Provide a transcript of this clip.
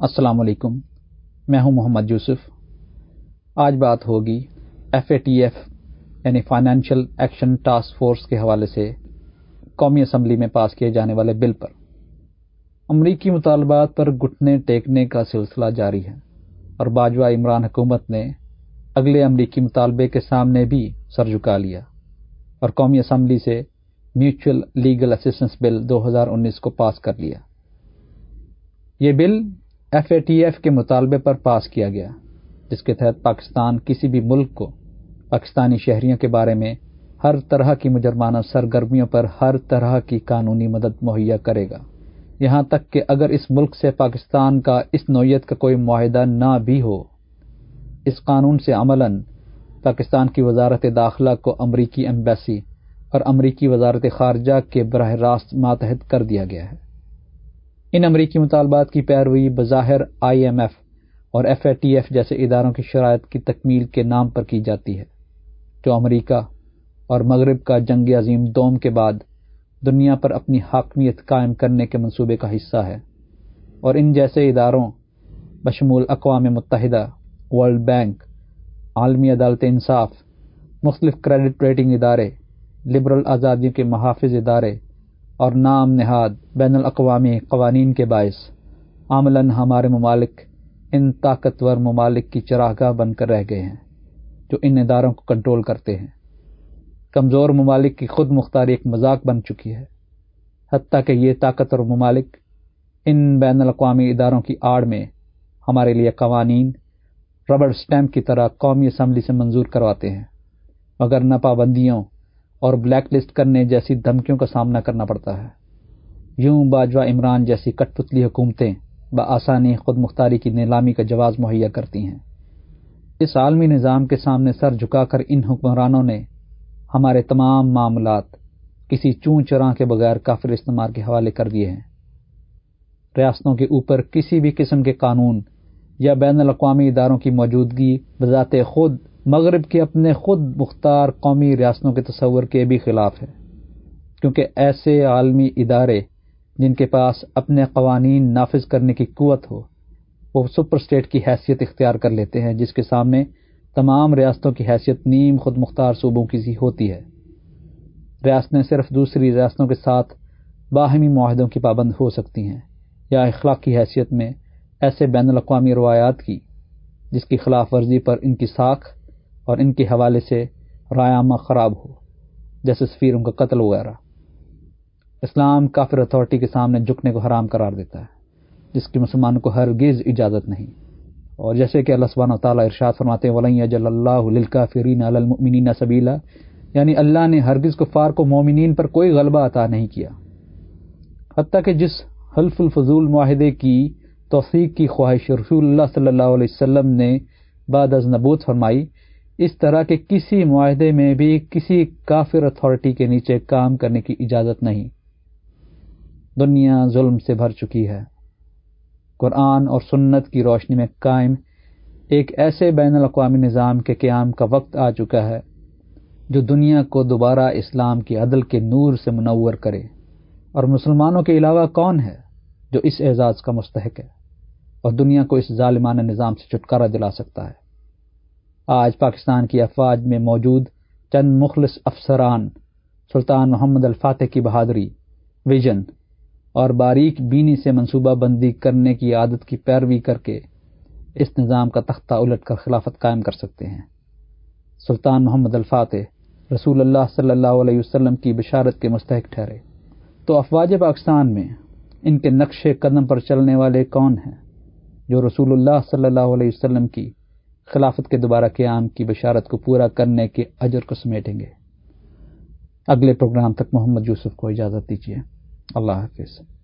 السلام علیکم، میں ہوں محمد یوسف۔ آج بات ہوگی ایف اے ٹی ایف یعنی فائنینشیل ایکشن ٹاسک فورس کے حوالے سے قومی اسمبلی میں پاس کیے جانے والے بل پر۔ امریکی مطالبات پر گھٹنے ٹیکنے کا سلسلہ جاری ہے اور باجوہ عمران حکومت نے اگلے امریکی مطالبے کے سامنے بھی سر جھکا لیا اور قومی اسمبلی سے میوچل لیگل اسسٹنس بل دو ہزار انیس کو پاس کر لیا۔ یہ bill F A T F کے مطالبے پر پاس کیا گیا، جس کے تحت پاکستان کسی بھی ملک کو پاکستانی شہریوں کے بارے میں ہر طرح کی مجرمانہ سرگرمیوں پر ہر طرح کی قانونی مدد مہیا کرے گا۔ یہاں تک کہ اگر اس ملک سے پاکستان کا اس نوعیت کا کوئی معاہدہ نہ بھی ہو، اس قانون سے عملاً پاکستان کی وزارت داخلہ کو امریکی ایمبیسی اور امریکی وزارت خارجہ کے براہ راست ماتحت کر دیا گیا ہے۔ ان امریکی مطالبات کی پیروی بظاہر آئی ایم ایف اور ایف اے ٹی ایف جیسے اداروں کی شرائط کی تکمیل کے نام پر کی جاتی ہے، جو امریکہ اور مغرب کا جنگ عظیم دوم کے بعد دنیا پر اپنی حاکمیت قائم کرنے کے منصوبے کا حصہ ہے اور ان جیسے اداروں، بشمول اقوام متحدہ، ورلڈ بینک، عالمی عدالت انصاف، مختلف کریڈٹ ریٹنگ ادارے، لبرل آزادیوں کے محافظ ادارے اور نام نہاد بین الاقوامی قوانین کے باعث عملاً ہمارے ممالک ان طاقتور ممالک کی چراگاہ بن کر رہ گئے ہیں، جو ان اداروں کو کنٹرول کرتے ہیں۔ کمزور ممالک کی خود مختاری ایک مذاق بن چکی ہے، حتیٰ کہ یہ طاقتور ممالک ان بین الاقوامی اداروں کی آڑ میں ہمارے لیے قوانین ربڑ اسٹیمپ کی طرح قومی اسمبلی سے منظور کرواتے ہیں۔ مگر نہ پابندیوں اور بلیک لسٹ کرنے جیسی دھمکیوں کا سامنا کرنا پڑتا ہے۔ یوں باجوہ عمران جیسی کٹ پتلی حکومتیں بآسانی خود مختاری کی نیلامی کا جواز مہیا کرتی ہیں۔ اس عالمی نظام کے سامنے سر جھکا کر ان حکمرانوں نے ہمارے تمام معاملات کسی چون چراں کے بغیر کافر استعمال کے حوالے کر دیے ہیں۔ ریاستوں کے اوپر کسی بھی قسم کے قانون یا بین الاقوامی اداروں کی موجودگی بذات خود، مغرب کے اپنے خود مختار قومی ریاستوں کے تصور کے بھی خلاف ہے۔ کیونکہ ایسے عالمی ادارے جن کے پاس اپنے قوانین نافذ کرنے کی قوت ہو، وہ سپر اسٹیٹ کی حیثیت اختیار کر لیتے ہیں، جس کے سامنے تمام ریاستوں کی حیثیت نیم خود مختار صوبوں کی سی ہوتی ہے۔ ریاستیں صرف دوسری ریاستوں کے ساتھ باہمی معاہدوں کی پابند ہو سکتی ہیں یا اخلاقی حیثیت میں ایسے بین الاقوامی روایات کی، جس کی خلاف ورزی پر ان کی ساکھ اور ان کے حوالے سے رایامہ خراب ہو، جیسے سفیروں کا قتل وغیرہ۔ اسلام کافر اتھارٹی کے سامنے جھکنے کو حرام قرار دیتا ہے، جس کی مسلمانوں کو ہرگز اجازت نہیں۔ اور جیسے کہ اللہ سبحانہ و تعالیٰ ارشاد فرماتے ولی اجل اللہ فرین المنین سبیلا یعنی اللہ نے ہرگز کفار کو مومنین پر کوئی غلبہ عطا نہیں کیا۔ حتیٰ کہ جس حلف الفضول معاہدے کی توثیق کی خواہش رسول اللہ صلی اللہ علیہ وسلم نے بعد از نبوت فرمائی۔ اس طرح کے کسی معاہدے میں بھی کسی کافر اتھارٹی کے نیچے کام کرنے کی اجازت نہیں۔ دنیا ظلم سے بھر چکی ہے۔ قرآن اور سنت کی روشنی میں قائم ایک ایسے بین الاقوامی نظام کے قیام کا وقت آ چکا ہے جو دنیا کو دوبارہ اسلام کی عدل کے نور سے منور کرے۔ اور مسلمانوں کے علاوہ کون ہے جو اس اعزاز کا مستحق ہے؟ اور دنیا کو اس ظالمانہ نظام سے چھٹکارا دلا سکتا ہے۔ آج پاکستان کی افواج میں موجود چند مخلص افسران، سلطان محمد الفاتح کی بہادری، ویژن اور باریک بینی سے منصوبہ بندی کرنے کی عادت کی پیروی کر کے اس نظام کا تختہ الٹ کر خلافت قائم کر سکتے ہیں۔ سلطان محمد الفاتح رسول اللہ صلی اللہ علیہ وسلم کی بشارت کے مستحق ٹھہرے۔ تو افواج پاکستان میں ان کے نقش قدم پر چلنے والے کون ہیں؟ جو رسول اللہ صلی اللہ علیہ وسلم کی خلافت کے دوبارہ قیام کی بشارت کو پورا کرنے کے اجر کو سمیٹیں گے۔ اگلے پروگرام تک محمد یوسف کو اجازت دیجیے۔ اللہ حافظ۔